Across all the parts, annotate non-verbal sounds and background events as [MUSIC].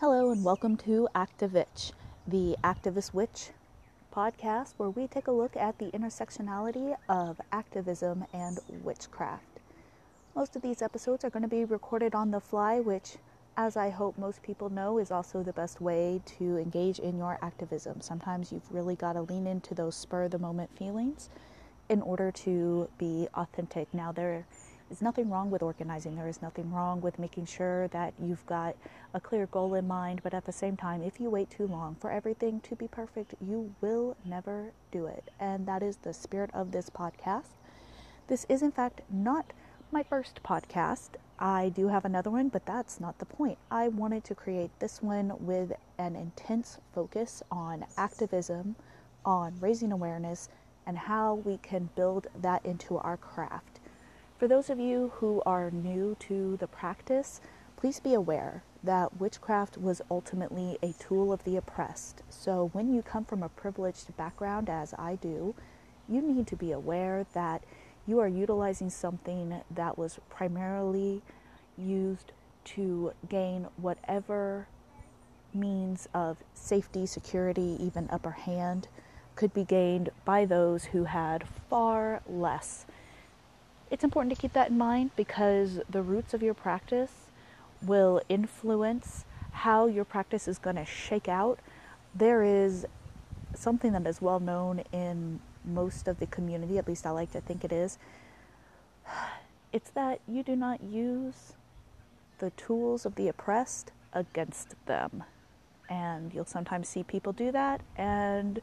Hello, and welcome to Activitch, the Activist Witch podcast, where we take a look at the intersectionality of activism and witchcraft. Most of these episodes are going to be recorded on the fly, which, as I hope most people know, is also the best way to engage in your activism. Sometimes you've really got to lean into those spur of the moment feelings in order to be authentic. Now, there is nothing wrong with organizing. There is nothing wrong with making sure that you've got a clear goal in mind. But at the same time, if you wait too long for everything to be perfect, you will never do it. And that is the spirit of this podcast. This is, in fact, not my first podcast. I do have another one, but that's not the point. I wanted to create this one with an intense focus on activism, on raising awareness, and how we can build that into our craft. For those of you who are new to the practice, please be aware that witchcraft was ultimately a tool of the oppressed. So when you come from a privileged background, as I do, you need to be aware that you are utilizing something that was primarily used to gain whatever means of safety, security, even upper hand could be gained by those who had far less. It's important to keep that in mind because the roots of your practice will influence how your practice is going to shake out. There is something that is well known in most of the community, at least I like to think it is. [SIGHS] It's that you do not use the tools of the oppressed against them. And you'll sometimes see people do that, and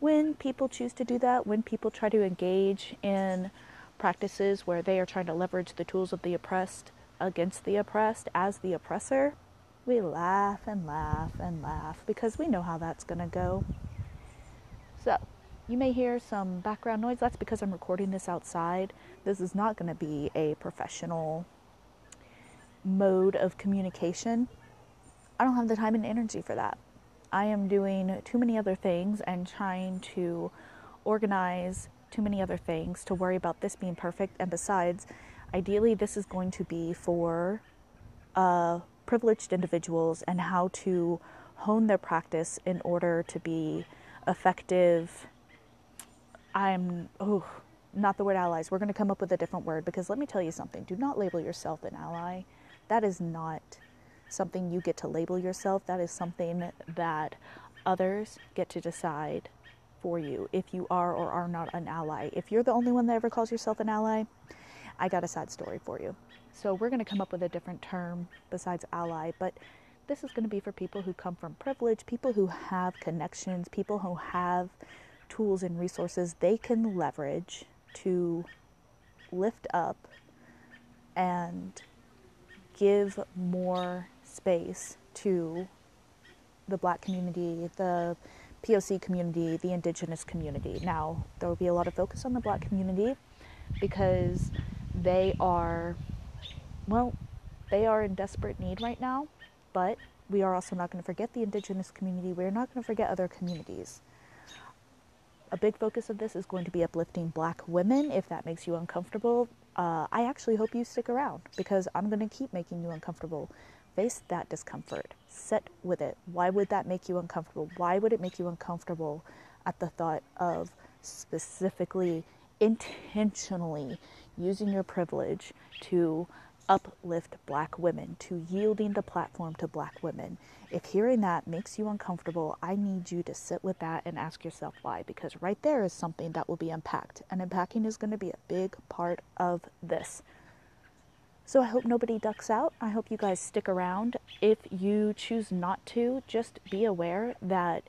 when people choose to do that, when people try to engage in practices where they are trying to leverage the tools of the oppressed against the oppressed as the oppressor, we laugh and laugh and laugh because we know how that's going to go. So, you may hear some background noise. That's because I'm recording this outside. This is not going to be a professional mode of communication. I don't have the time and energy for that. I am doing too many other things and trying to organize too many other things to worry about this being perfect. And besides, ideally, this is going to be for uh, privileged individuals and how to hone their practice in order to be effective. I'm, oh, not the word allies. We're going to come up with a different word because let me tell you something. Do not label yourself an ally. That is not something you get to label yourself. That is something that others get to decide for you if you are or are not an ally. If you're the only one that ever calls yourself an ally, I got a sad story for you. So we're going to come up with a different term besides ally, but this is going to be for people who come from privilege, people who have connections, people who have tools and resources they can leverage to lift up and give more space to the black community, the POC community, the indigenous community. Now, there will be a lot of focus on the black community because they are, well, they are in desperate need right now, but we are also not going to forget the indigenous community. We're not going to forget other communities. A big focus of this is going to be uplifting black women. If that makes you uncomfortable, uh, I actually hope you stick around because I'm going to keep making you uncomfortable. Face that discomfort, sit with it. Why would that make you uncomfortable? Why would it make you uncomfortable at the thought of specifically, intentionally using your privilege to uplift black women, to yielding the platform to black women. If hearing that makes you uncomfortable, I need you to sit with that and ask yourself why, because right there is something that will be unpacked, and unpacking is going to be a big part of this. So I hope nobody ducks out. I hope you guys stick around. If you choose not to, just be aware that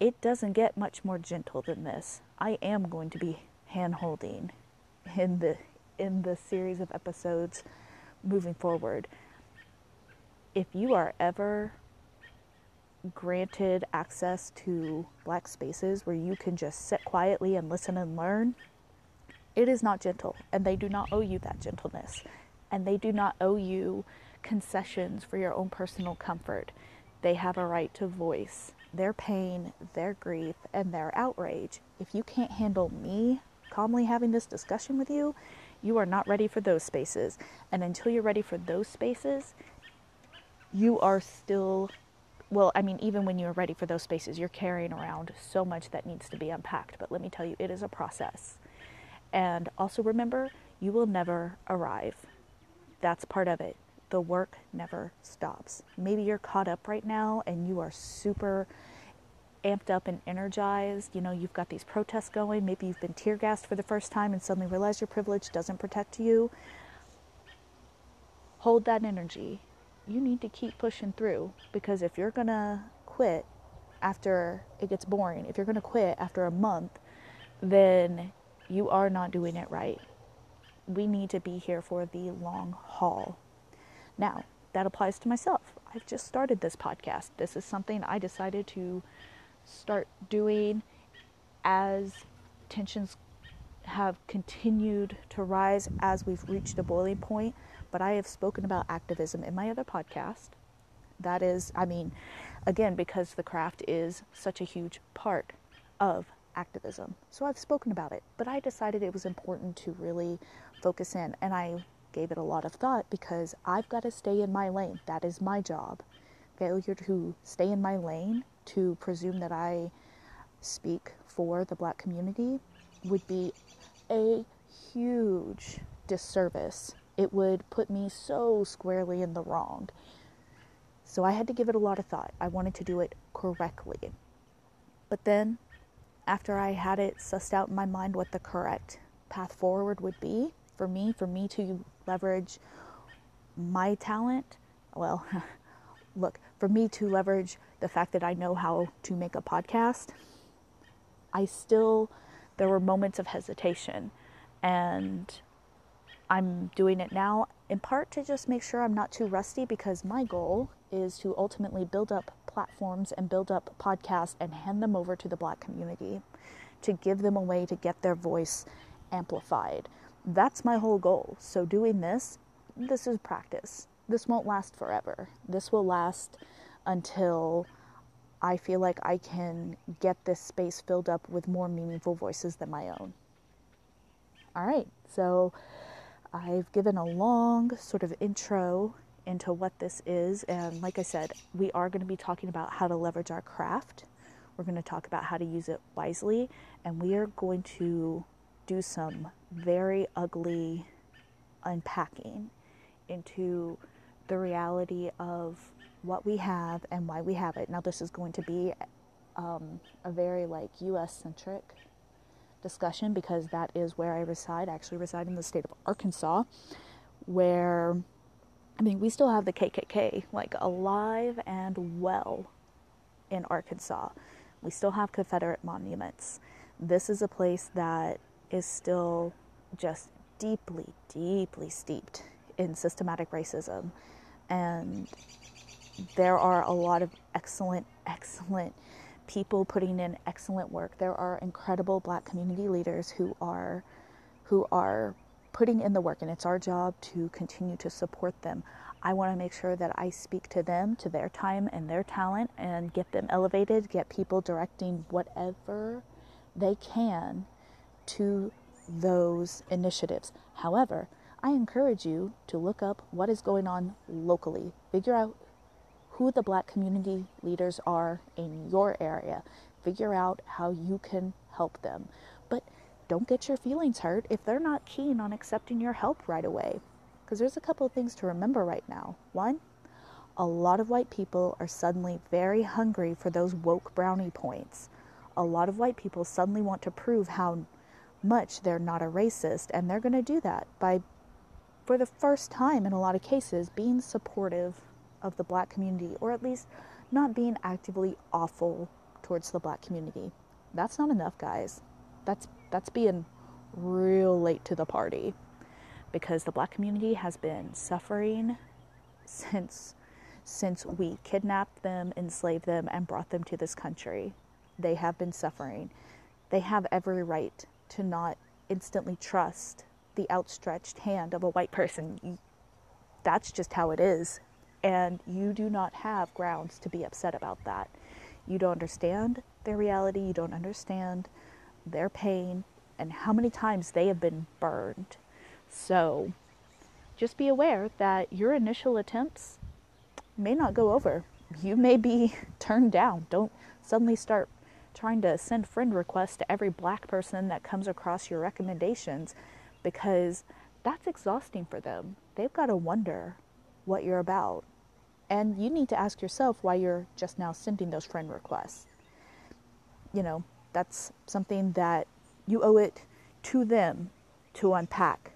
it doesn't get much more gentle than this. I am going to be hand holding in the in the series of episodes moving forward. If you are ever granted access to black spaces where you can just sit quietly and listen and learn, it is not gentle, and they do not owe you that gentleness, and they do not owe you concessions for your own personal comfort. They have a right to voice their pain, their grief, and their outrage. If you can't handle me calmly having this discussion with you, you are not ready for those spaces. And until you're ready for those spaces, you are still well, I mean, even when you're ready for those spaces, you're carrying around so much that needs to be unpacked. But let me tell you, it is a process. And also remember, you will never arrive. That's part of it. The work never stops. Maybe you're caught up right now and you are super amped up and energized. You know, you've got these protests going. Maybe you've been tear gassed for the first time and suddenly realize your privilege doesn't protect you. Hold that energy you need to keep pushing through because if you're going to quit after it gets boring, if you're going to quit after a month, then you are not doing it right. We need to be here for the long haul. Now, that applies to myself. I've just started this podcast. This is something I decided to start doing as tensions have continued to rise as we've reached a boiling point but I have spoken about activism in my other podcast. That is, I mean, again, because the craft is such a huge part of activism. So I've spoken about it, but I decided it was important to really focus in and I gave it a lot of thought because I've got to stay in my lane. That is my job. Failure to stay in my lane, to presume that I speak for the black community, would be a huge disservice it would put me so squarely in the wrong. So I had to give it a lot of thought. I wanted to do it correctly. But then, after I had it sussed out in my mind what the correct path forward would be for me, for me to leverage my talent, well, [LAUGHS] look, for me to leverage the fact that I know how to make a podcast, I still, there were moments of hesitation. And I'm doing it now in part to just make sure I'm not too rusty because my goal is to ultimately build up platforms and build up podcasts and hand them over to the black community to give them a way to get their voice amplified. That's my whole goal. So, doing this, this is practice. This won't last forever. This will last until I feel like I can get this space filled up with more meaningful voices than my own. All right, so I've given a long sort of intro into what this is. And like I said, we are going to be talking about how to leverage our craft. We're going to talk about how to use it wisely. And we are going to do some very ugly unpacking into the reality of what we have and why we have it. Now, this is going to be um, a very like US centric discussion because that is where I reside. I actually reside in the state of Arkansas, where I mean, we still have the KKK like alive and well in Arkansas. We still have Confederate monuments. This is a place that is still just deeply, deeply steeped in systematic racism. And there are a lot of excellent, excellent people putting in excellent work. There are incredible black community leaders who are who are putting in the work and it's our job to continue to support them. I want to make sure that I speak to them, to their time and their talent and get them elevated, get people directing whatever they can to those initiatives. However, I encourage you to look up what is going on locally. Figure out who the black community leaders are in your area. Figure out how you can help them. Don't get your feelings hurt if they're not keen on accepting your help right away. Because there's a couple of things to remember right now. One, a lot of white people are suddenly very hungry for those woke brownie points. A lot of white people suddenly want to prove how much they're not a racist, and they're going to do that by, for the first time in a lot of cases, being supportive of the black community, or at least not being actively awful towards the black community. That's not enough, guys. That's that's being real late to the party because the black community has been suffering since since we kidnapped them, enslaved them and brought them to this country. They have been suffering. They have every right to not instantly trust the outstretched hand of a white person. That's just how it is. And you do not have grounds to be upset about that. You don't understand their reality, you don't understand their pain, and how many times they have been burned. So just be aware that your initial attempts may not go over. You may be [LAUGHS] turned down. Don't suddenly start trying to send friend requests to every black person that comes across your recommendations because that's exhausting for them. They've got to wonder what you're about. And you need to ask yourself why you're just now sending those friend requests. You know, that's something that you owe it to them to unpack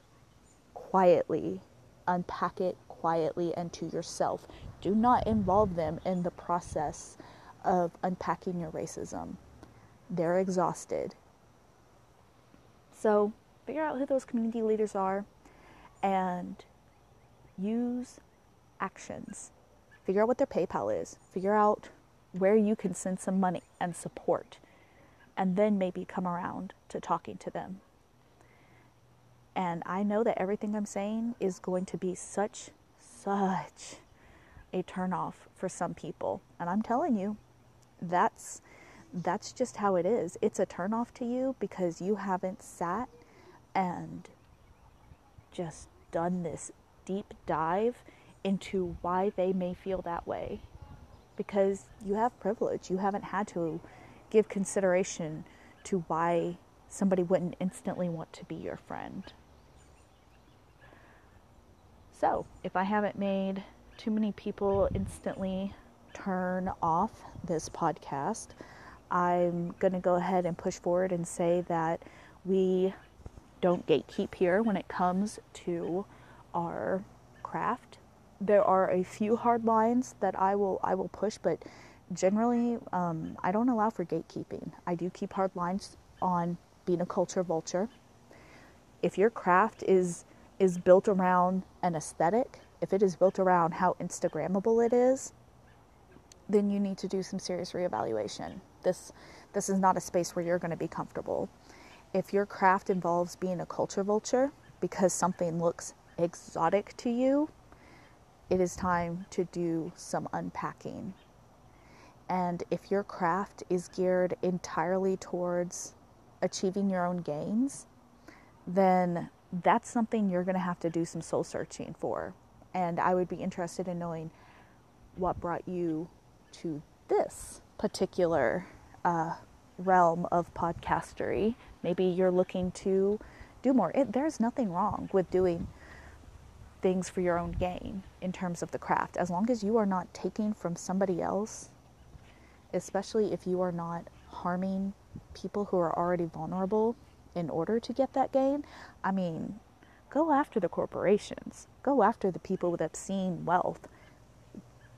quietly. Unpack it quietly and to yourself. Do not involve them in the process of unpacking your racism. They're exhausted. So, figure out who those community leaders are and use actions. Figure out what their PayPal is. Figure out where you can send some money and support. And then maybe come around to talking to them. And I know that everything I'm saying is going to be such, such a turnoff for some people. And I'm telling you, that's that's just how it is. It's a turnoff to you because you haven't sat and just done this deep dive into why they may feel that way. Because you have privilege. You haven't had to give consideration to why somebody wouldn't instantly want to be your friend. So, if I haven't made too many people instantly turn off this podcast, I'm going to go ahead and push forward and say that we don't gatekeep here when it comes to our craft. There are a few hard lines that I will I will push, but generally um, I don't allow for gatekeeping. I do keep hard lines on being a culture vulture. If your craft is is built around an aesthetic, if it is built around how Instagrammable it is, then you need to do some serious reevaluation. This this is not a space where you're going to be comfortable. If your craft involves being a culture vulture because something looks exotic to you, it is time to do some unpacking. And if your craft is geared entirely towards achieving your own gains, then that's something you're going to have to do some soul searching for. And I would be interested in knowing what brought you to this particular uh, realm of podcastery. Maybe you're looking to do more. It, there's nothing wrong with doing things for your own gain in terms of the craft, as long as you are not taking from somebody else, especially if you are not harming people who are already vulnerable in order to get that gain. I mean, go after the corporations, go after the people with obscene wealth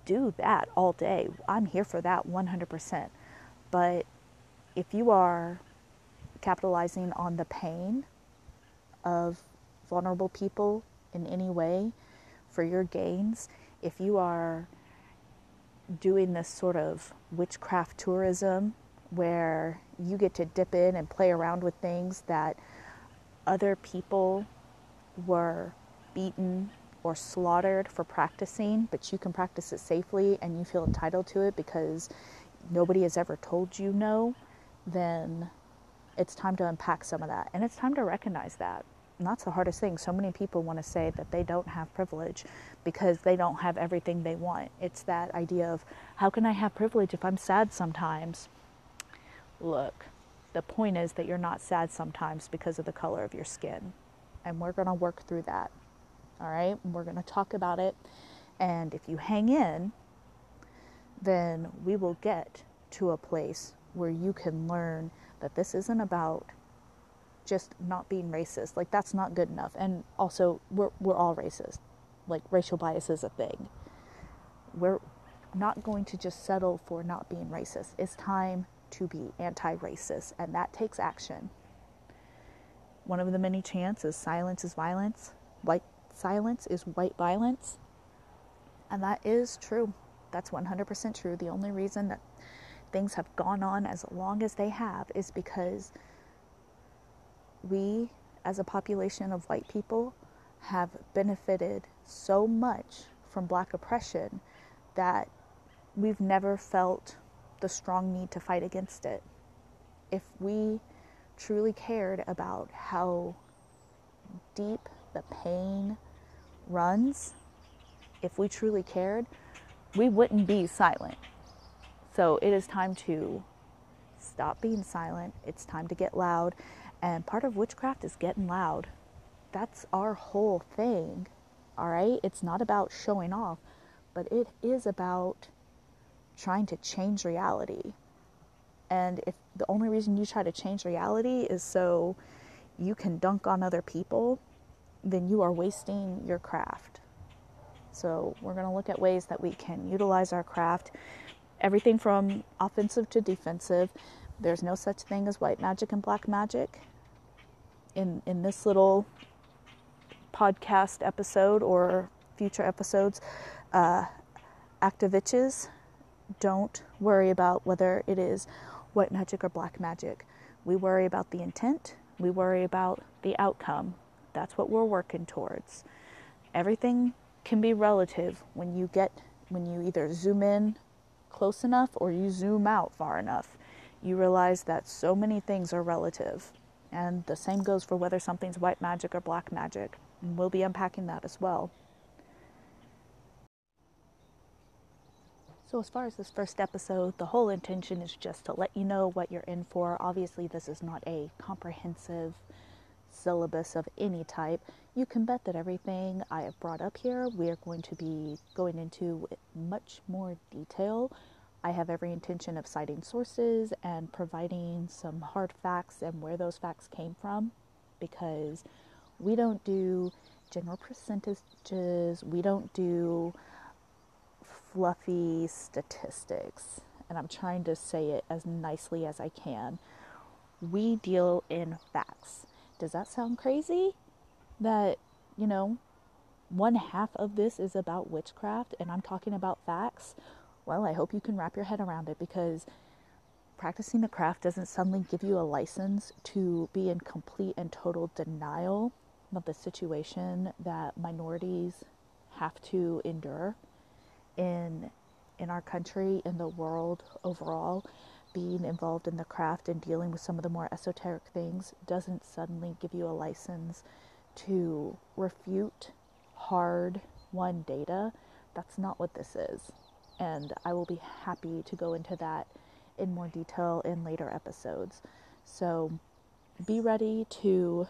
do that all day. I'm here for that 100%. But if you are capitalizing on the pain of vulnerable people in any way for your gains, if you are doing this sort of witchcraft tourism where you get to dip in and play around with things that other people were beaten or slaughtered for practicing, but you can practice it safely and you feel entitled to it because nobody has ever told you no, then it's time to unpack some of that. And it's time to recognize that. That's the hardest thing. So many people want to say that they don't have privilege because they don't have everything they want. It's that idea of how can I have privilege if I'm sad sometimes? Look, the point is that you're not sad sometimes because of the color of your skin. And we're going to work through that. All right, we're going to talk about it. And if you hang in, then we will get to a place where you can learn that this isn't about just not being racist. Like, that's not good enough. And also, we're, we're all racist. Like, racial bias is a thing. We're not going to just settle for not being racist. It's time to be anti racist, and that takes action. One of the many chants is silence is violence. White silence is white violence. And that is true. That's 100% true. The only reason that things have gone on as long as they have is because we, as a population of white people, have benefited so much from black oppression that we've never felt the strong need to fight against it. If we truly cared about how deep the pain runs, if we truly cared, we wouldn't be silent. So it is time to stop being silent. It's time to get loud. And part of witchcraft is getting loud. That's our whole thing. All right? It's not about showing off, but it is about trying to change reality. And if the only reason you try to change reality is so you can dunk on other people, then you are wasting your craft. So, we're going to look at ways that we can utilize our craft, everything from offensive to defensive. There's no such thing as white magic and black magic. In, in this little podcast episode or future episodes, uh, don't worry about whether it is white magic or black magic. We worry about the intent, we worry about the outcome. That's what we're working towards. Everything can be relative when you get when you either zoom in close enough or you zoom out far enough. You realize that so many things are relative. And the same goes for whether something's white magic or black magic. And we'll be unpacking that as well. So, as far as this first episode, the whole intention is just to let you know what you're in for. Obviously, this is not a comprehensive syllabus of any type. You can bet that everything I have brought up here, we are going to be going into much more detail. I have every intention of citing sources and providing some hard facts and where those facts came from because we don't do general percentages, we don't do fluffy statistics, and I'm trying to say it as nicely as I can. We deal in facts. Does that sound crazy? That, you know, one half of this is about witchcraft and I'm talking about facts? Well, I hope you can wrap your head around it because practicing the craft doesn't suddenly give you a license to be in complete and total denial of the situation that minorities have to endure in in our country, in the world overall, being involved in the craft and dealing with some of the more esoteric things doesn't suddenly give you a license to refute hard won data. That's not what this is. And I will be happy to go into that in more detail in later episodes. So be ready to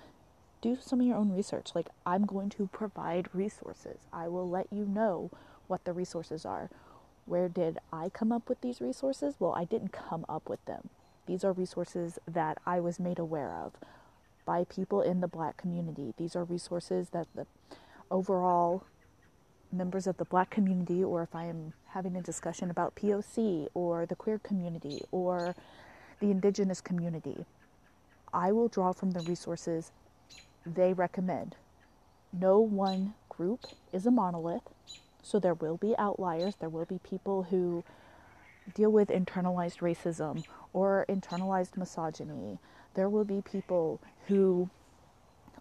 do some of your own research. Like, I'm going to provide resources, I will let you know what the resources are. Where did I come up with these resources? Well, I didn't come up with them. These are resources that I was made aware of by people in the black community. These are resources that the overall members of the black community, or if I am having a discussion about POC or the queer community or the indigenous community, I will draw from the resources they recommend. No one group is a monolith. So there will be outliers, there will be people who deal with internalized racism or internalized misogyny. There will be people who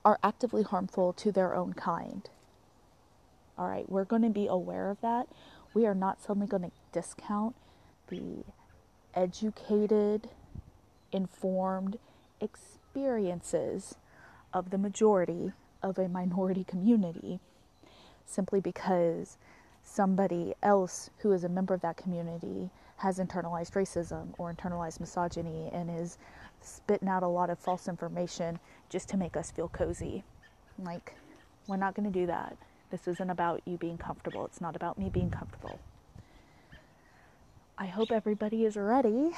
are actively harmful to their own kind. All right, we're going to be aware of that. We are not suddenly going to discount the educated, informed experiences of the majority of a minority community simply because somebody else who is a member of that community has internalized racism or internalized misogyny and is spitting out a lot of false information just to make us feel cozy. Like, we're not going to do that. This isn't about you being comfortable. It's not about me being comfortable. I hope everybody is ready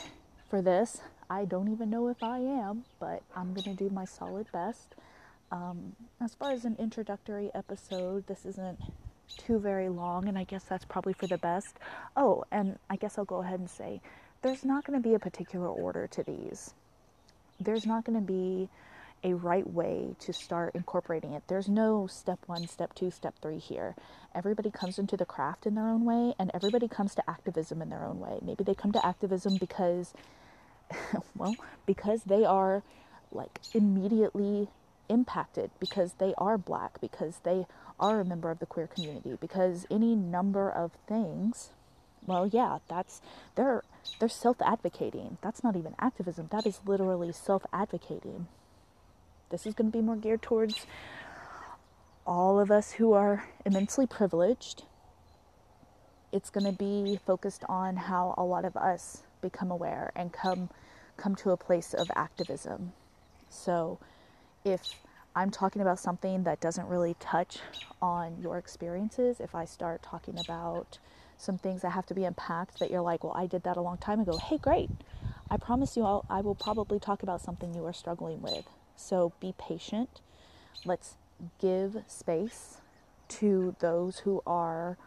for this. I don't even know if I am, but I'm going to do my solid best. Um, as far as an introductory episode, this isn't too very long, and I guess that's probably for the best. Oh, and I guess I'll go ahead and say there's not going to be a particular order to these. There's not going to be a right way to start incorporating it. There's no step one, step two, step three here. Everybody comes into the craft in their own way, and everybody comes to activism in their own way. Maybe they come to activism because, [LAUGHS] well, because they are like immediately impacted because they are black, because they are a member of the queer community, because any number of things, well, yeah, that's they're they're self-advocating. That's not even activism. That is literally self-advocating. This is going to be more geared towards all of us who are immensely privileged it's going to be focused on how a lot of us become aware and come come to a place of activism. So, if I'm talking about something that doesn't really touch on your experiences, if I start talking about some things that have to be unpacked that you're like, well, I did that a long time ago, hey, great. I promise you, I'll, I will probably talk about something you are struggling with. So be patient. Let's give space to those who are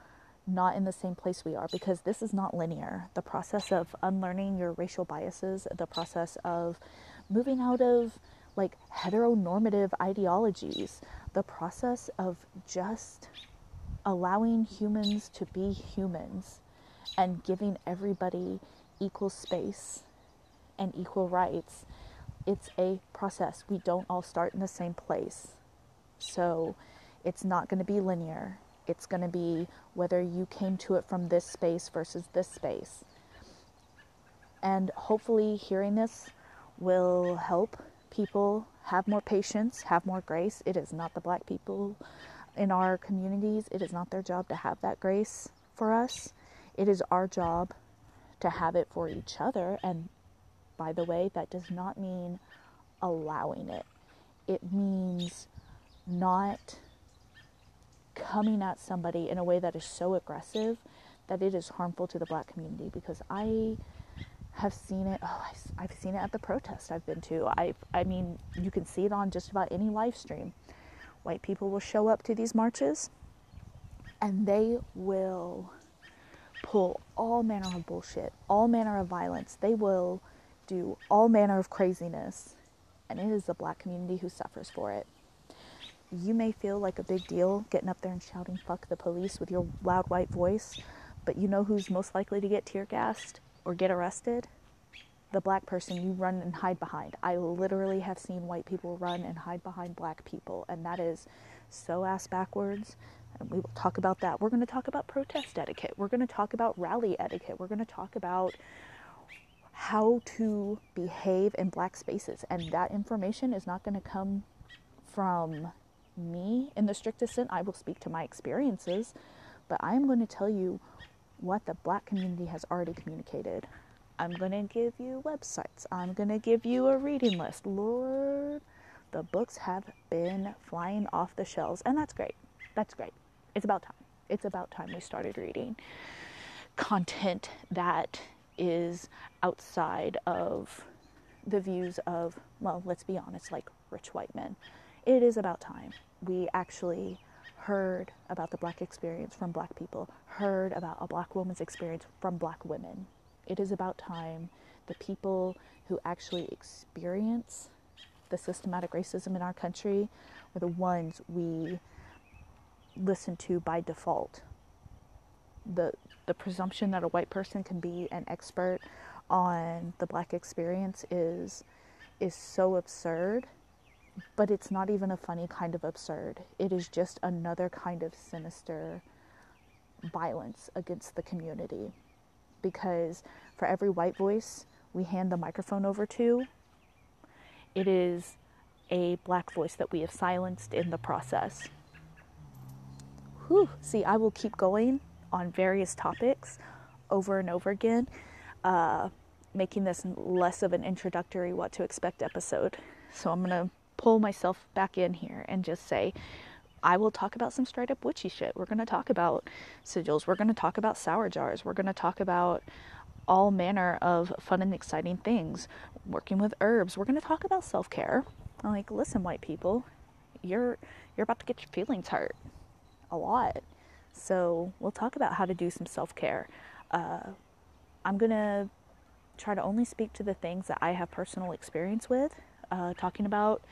not in the same place we are because this is not linear. The process of unlearning your racial biases, the process of moving out of like heteronormative ideologies, the process of just allowing humans to be humans and giving everybody equal space and equal rights. It's a process. We don't all start in the same place. So it's not going to be linear. It's going to be whether you came to it from this space versus this space. And hopefully, hearing this will help people have more patience, have more grace. It is not the black people in our communities, it is not their job to have that grace for us. It is our job to have it for each other. And by the way, that does not mean allowing it, it means not coming at somebody in a way that is so aggressive that it is harmful to the black community because I have seen it. Oh, I've seen it at the protest I've been to. I, I mean, you can see it on just about any live stream. White people will show up to these marches and they will pull all manner of bullshit, all manner of violence. They will do all manner of craziness. And it is the black community who suffers for it. You may feel like a big deal getting up there and shouting, fuck the police with your loud white voice, but you know who's most likely to get tear gassed or get arrested? The black person you run and hide behind. I literally have seen white people run and hide behind black people, and that is so ass backwards. And we will talk about that. We're going to talk about protest etiquette. We're going to talk about rally etiquette. We're going to talk about how to behave in black spaces. And that information is not going to come from me in the strictest sense. I will speak to my experiences, but I am going to tell you what the black community has already communicated. I'm going to give you websites. I'm going to give you a reading list. Lord, the books have been flying off the shelves, and that's great. That's great. It's about time. It's about time we started reading content that is outside of the views of, well, let's be honest, like rich white men. It is about time we actually heard about the black experience from black people, heard about a black woman's experience from black women. It is about time the people who actually experience the systematic racism in our country were the ones we listen to by default. The the presumption that a white person can be an expert on the black experience is is so absurd but it's not even a funny kind of absurd. It is just another kind of sinister violence against the community. Because for every white voice we hand the microphone over to, it is a black voice that we have silenced in the process. Whew. See, I will keep going on various topics over and over again, uh, making this less of an introductory what to expect episode. So I'm going to pull myself back in here and just say, I will talk about some straight up witchy shit. We're going to talk about sigils. We're going to talk about sour jars. We're going to talk about all manner of fun and exciting things. Working with herbs. We're going to talk about self care. I'm like, listen, white people, you're you're about to get your feelings hurt a lot. So we'll talk about how to do some self care. Uh, I'm gonna try to only speak to the things that I have personal experience with uh, talking about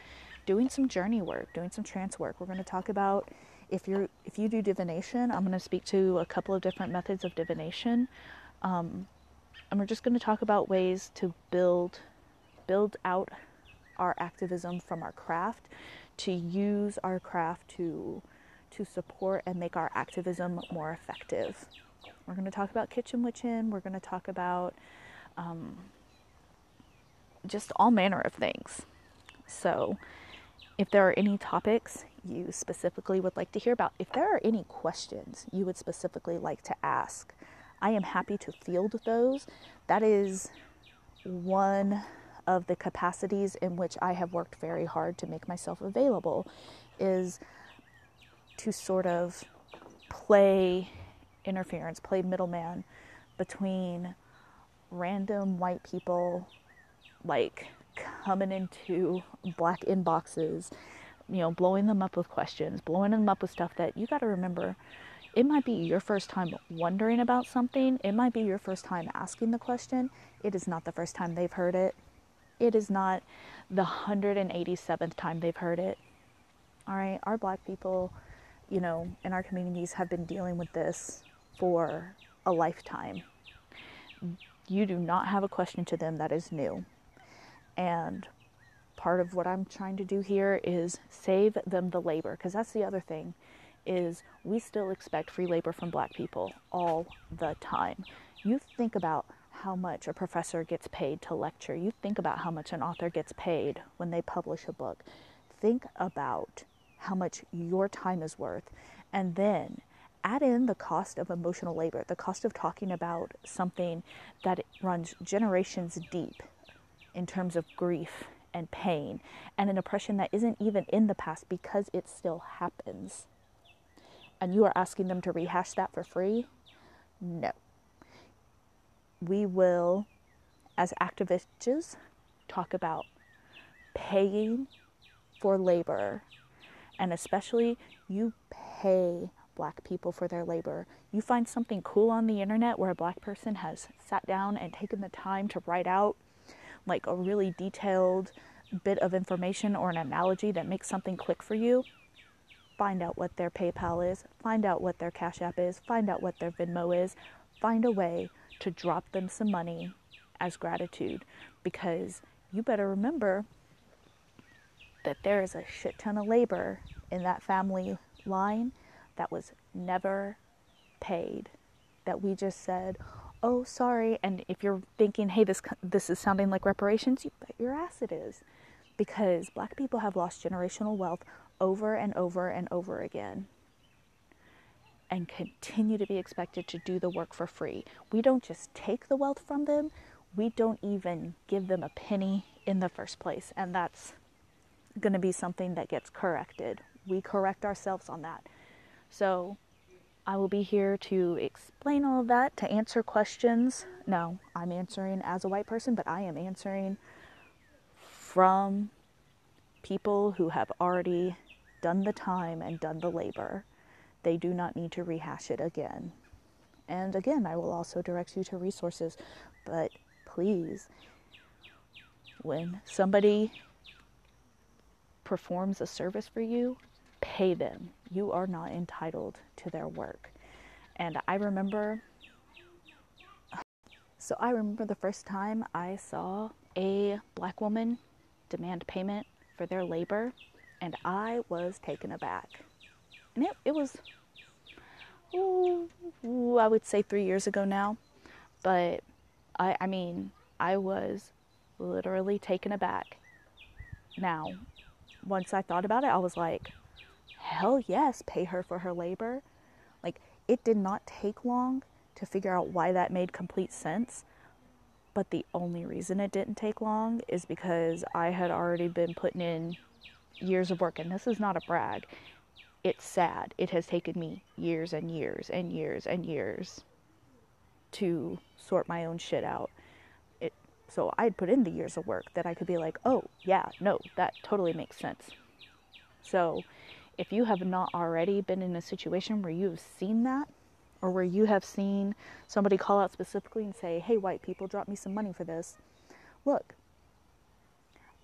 doing some journey work, doing some trance work. We're going to talk about if you if you do divination. I'm going to speak to a couple of different methods of divination, um, and we're just going to talk about ways to build build out our activism from our craft, to use our craft to to support and make our activism more effective. We're going to talk about kitchen witching. We're going to talk about um, just all manner of things. So, if there are any topics you specifically would like to hear about. If there are any questions you would specifically like to ask, I am happy to field those. That is one of the capacities in which I have worked very hard to make myself available is to sort of play interference, play middleman between random white people like coming into black inboxes, you know, blowing them up with questions, blowing them up with stuff that you got to remember it might be your first time wondering about something. It might be your first time asking the question. It is not the first time they've heard it. It is not the 187th time they've heard it. All right, our black people, you know, in our communities have been dealing with this for a lifetime. You do not have a question to them that is new. And part of what I'm trying to do here is save them the labor because that's the other thing is we still expect free labor from black people all the time. You think about how much a professor gets paid to lecture. You think about how much an author gets paid when they publish a book. Think about how much your time is worth. And then add in the cost of emotional labor, the cost of talking about something that runs generations deep in terms of grief and pain and an oppression that isn't even in the past because it still happens. And you are asking them to rehash that for free? No. We will, as activists, talk about paying for labor and especially you pay black people for their labor. You find something cool on the internet where a black person has sat down and taken the time to write out like a really detailed bit of information or an analogy that makes something click for you. Find out what their PayPal is, find out what their Cash App is, find out what their Venmo is, find a way to drop them some money as gratitude because you better remember that there is a shit ton of labor in that family line that was never paid. That we just said, "Oh, sorry." And if you're thinking, "Hey, this this is sounding like reparations," you bet your ass it is, because Black people have lost generational wealth over and over and over again, and continue to be expected to do the work for free. We don't just take the wealth from them; we don't even give them a penny in the first place, and that's going to be something that gets corrected. We correct ourselves on that. So I will be here to explain all of that, to answer questions. No, I'm answering as a white person, but I am answering from people who have already done the time and done the labor. They do not need to rehash it again. And again, I will also direct you to resources, but please, when somebody performs a service for you, pay them. You are not entitled to their work. And I remember, so I remember the first time I saw a black woman demand payment for their labor, and I was taken aback. And it, it was, ooh, I would say three years ago now, but I, I mean, I was literally taken aback. Now, once I thought about it, I was like, hell yes, pay her for her labor. Like, it did not take long to figure out why that made complete sense. But the only reason it didn't take long is because I had already been putting in years of work. And this is not a brag. It's sad. It has taken me years and years and years and years to sort my own shit out. So I'd put in the years of work that I could be like, oh, yeah, no, that totally makes sense. So if you have not already been in a situation where you've seen that, or where you have seen somebody call out specifically and say, hey, white people, drop me some money for this, look,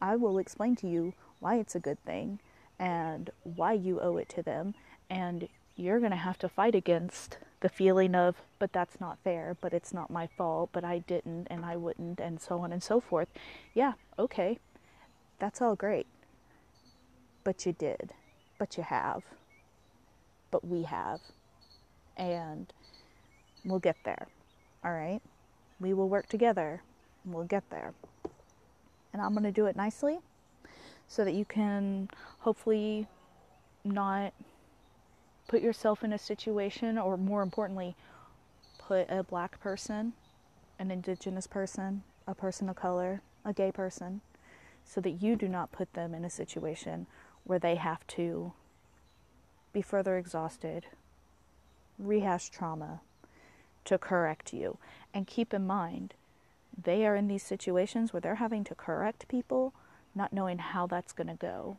I will explain to you why it's a good thing and why you owe it to them. And you're going to have to fight against the feeling of, but that's not fair, but it's not my fault, but I didn't and I wouldn't, and so on and so forth. Yeah, okay, that's all great. But you did, but you have, but we have, and we'll get there, all right? We will work together, and we'll get there. And I'm to do it nicely so that you can hopefully not put yourself in a situation, or more importantly, put a black person, an indigenous person, a person of color, a gay person, so that you do not put them in a situation where they have to be further exhausted, rehash trauma to correct you. And keep in mind, they are in these situations where they're having to correct people, not knowing how that's going to go.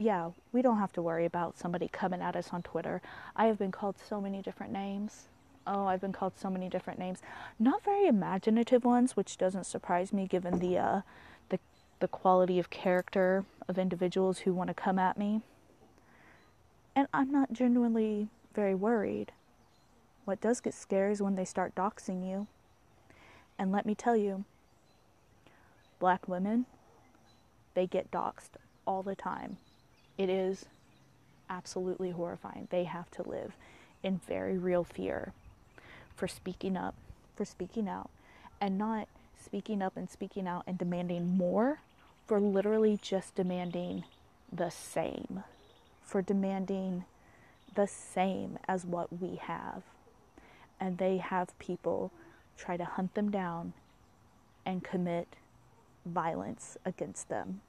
Yeah, we don't have to worry about somebody coming at us on Twitter. I have been called so many different names. Oh, I've been called so many different names. Not very imaginative ones, which doesn't surprise me given the uh, the the quality of character of individuals who want to come at me. And I'm not genuinely very worried. What does get scary is when they start doxing you. And let me tell you, black women, they get doxed all the time. It is absolutely horrifying. They have to live in very real fear for speaking up, for speaking out, and not speaking up and speaking out and demanding more, for literally just demanding the same, for demanding the same as what we have. And they have people try to hunt them down and commit violence against them.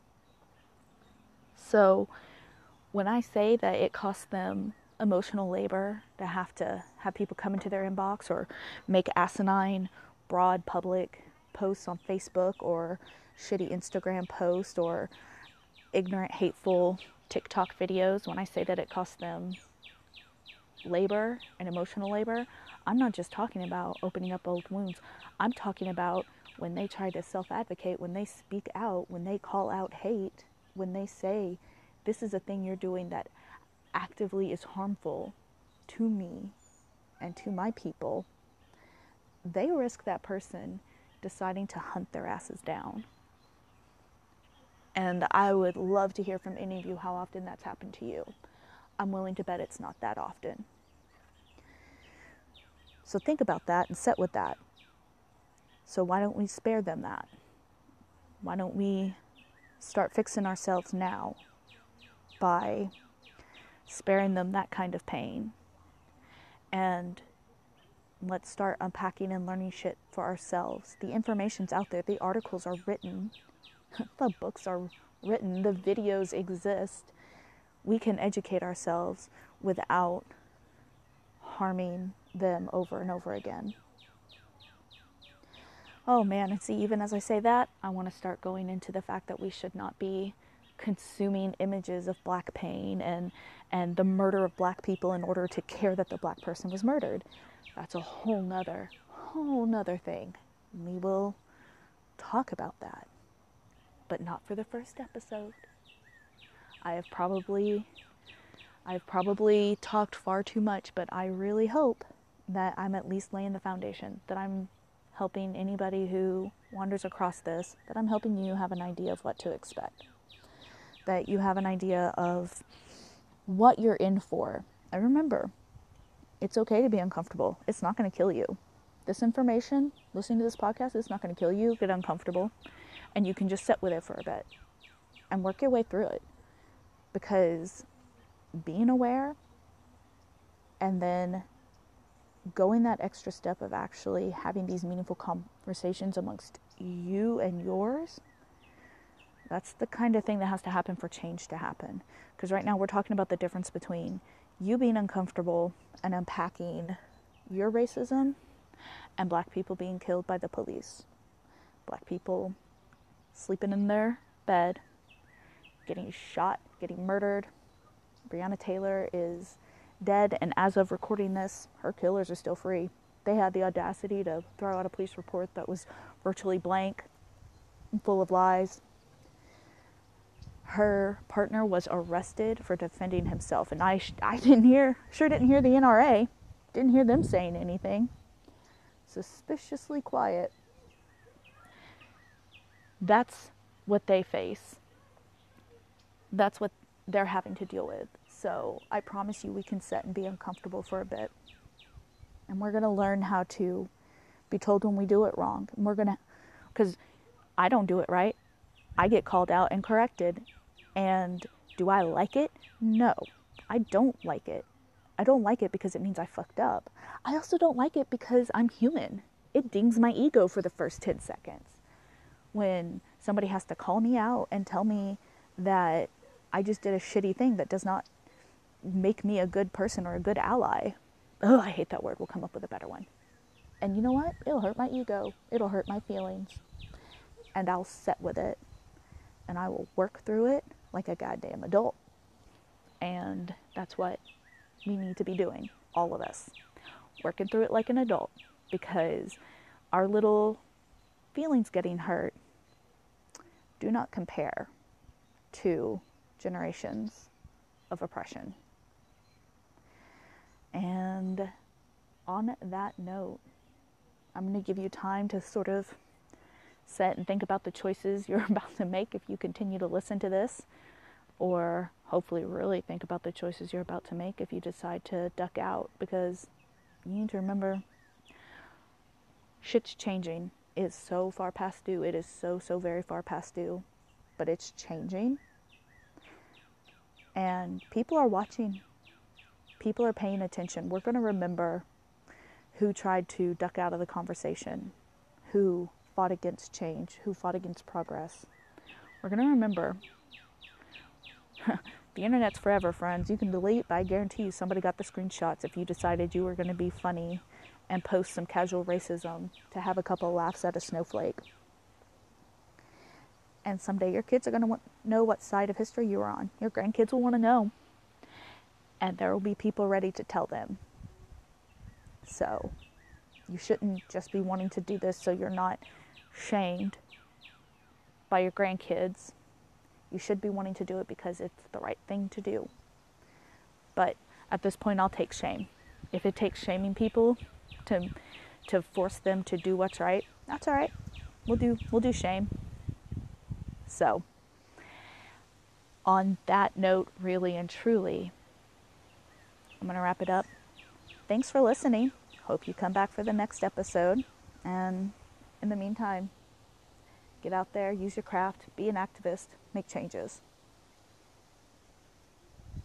So, when I say that it costs them emotional labor to have to have people come into their inbox or make asinine, broad public posts on Facebook or shitty Instagram posts or ignorant, hateful TikTok videos, when I say that it costs them labor and emotional labor, I'm not just talking about opening up old wounds. I'm talking about when they try to self advocate, when they speak out, when they call out hate, when they say, this is a thing you're doing that actively is harmful to me and to my people, they risk that person deciding to hunt their asses down. And I would love to hear from any of you how often that's happened to you. I'm willing to bet it's not that often. So think about that and set with that. So why don't we spare them that? Why don't we start fixing ourselves now by sparing them that kind of pain? And let's start unpacking and learning shit for ourselves. The information's out there, the articles are written, [LAUGHS] the books are written, the videos exist. We can educate ourselves without harming them over and over again. Oh man, and see, even as I say that, I want to start going into the fact that we should not be consuming images of black pain and and the murder of black people in order to care that the black person was murdered. That's a whole nother, whole nother thing. We will talk about that, but not for the first episode. I have probably I've probably talked far too much, but I really hope that I'm at least laying the foundation, that I'm helping anybody who wanders across this, that I'm helping you have an idea of what to expect, that you have an idea of what you're in for. And remember, it's okay to be uncomfortable, it's not going to kill you. This information, listening to this podcast, is not going to kill you, get uncomfortable, and you can just sit with it for a bit and work your way through it. Because being aware and then going that extra step of actually having these meaningful conversations amongst you and yours that's the kind of thing that has to happen for change to happen because right now we're talking about the difference between you being uncomfortable and unpacking your racism and black people being killed by the police black people sleeping in their bed getting shot getting murdered breonna taylor is dead, and as of recording this, her killers are still free. They had the audacity to throw out a police report that was virtually blank, and full of lies. Her partner was arrested for defending himself, and I, I didn't hear, sure didn't hear the NRA, didn't hear them saying anything. Suspiciously quiet. That's what they face. That's what they're having to deal with. So I promise you, we can sit and be uncomfortable for a bit. And we're going to learn how to be told when we do it wrong. And we're going to, because I don't do it right. I get called out and corrected. And Do I like it? No, I don't like it. I don't like it because it means I fucked up. I also don't like it because I'm human. It dings my ego for the first 10 seconds. When somebody has to call me out and tell me that I just did a shitty thing that does not make me a good person or a good ally. Oh, I hate that word. We'll come up with a better one. And you know what? It'll hurt my ego. It'll hurt my feelings. And I'll set with it. And I will work through it like a goddamn adult. And that's what we need to be doing, all of us. Working through it like an adult because our little feelings getting hurt do not compare to generations of oppression. And on that note, I'm going to give you time to sort of set and think about the choices [LAUGHS] you're about to make if you continue to listen to this, or hopefully really think about the choices you're about to make if you decide to duck out because you need to remember shit's changing. It's so far past due. It is so, so very far past due, but it's changing. And people are watching, people are paying attention. We're going to remember who tried to duck out of the conversation, who fought against change, who fought against progress. We're going to remember [LAUGHS] the internet's forever, friends. You can delete, but I guarantee you somebody got the screenshots if you decided you were going to be funny and post some casual racism to have a couple laughs at a snowflake. And someday your kids are going to know what side of history you are on. Your grandkids will want to know. And there will be people ready to tell them. So you shouldn't just be wanting to do this so you're not shamed by your grandkids. You should be wanting to do it because it's the right thing to do. But at this point, I'll take shame. If it takes shaming people to to force them to do what's right, that's all right. We'll do we'll do shame. So, on that note, really and truly, I'm going to wrap it up. Thanks for listening. Hope you come back for the next episode. And in the meantime, get out there, use your craft, be an activist, make changes.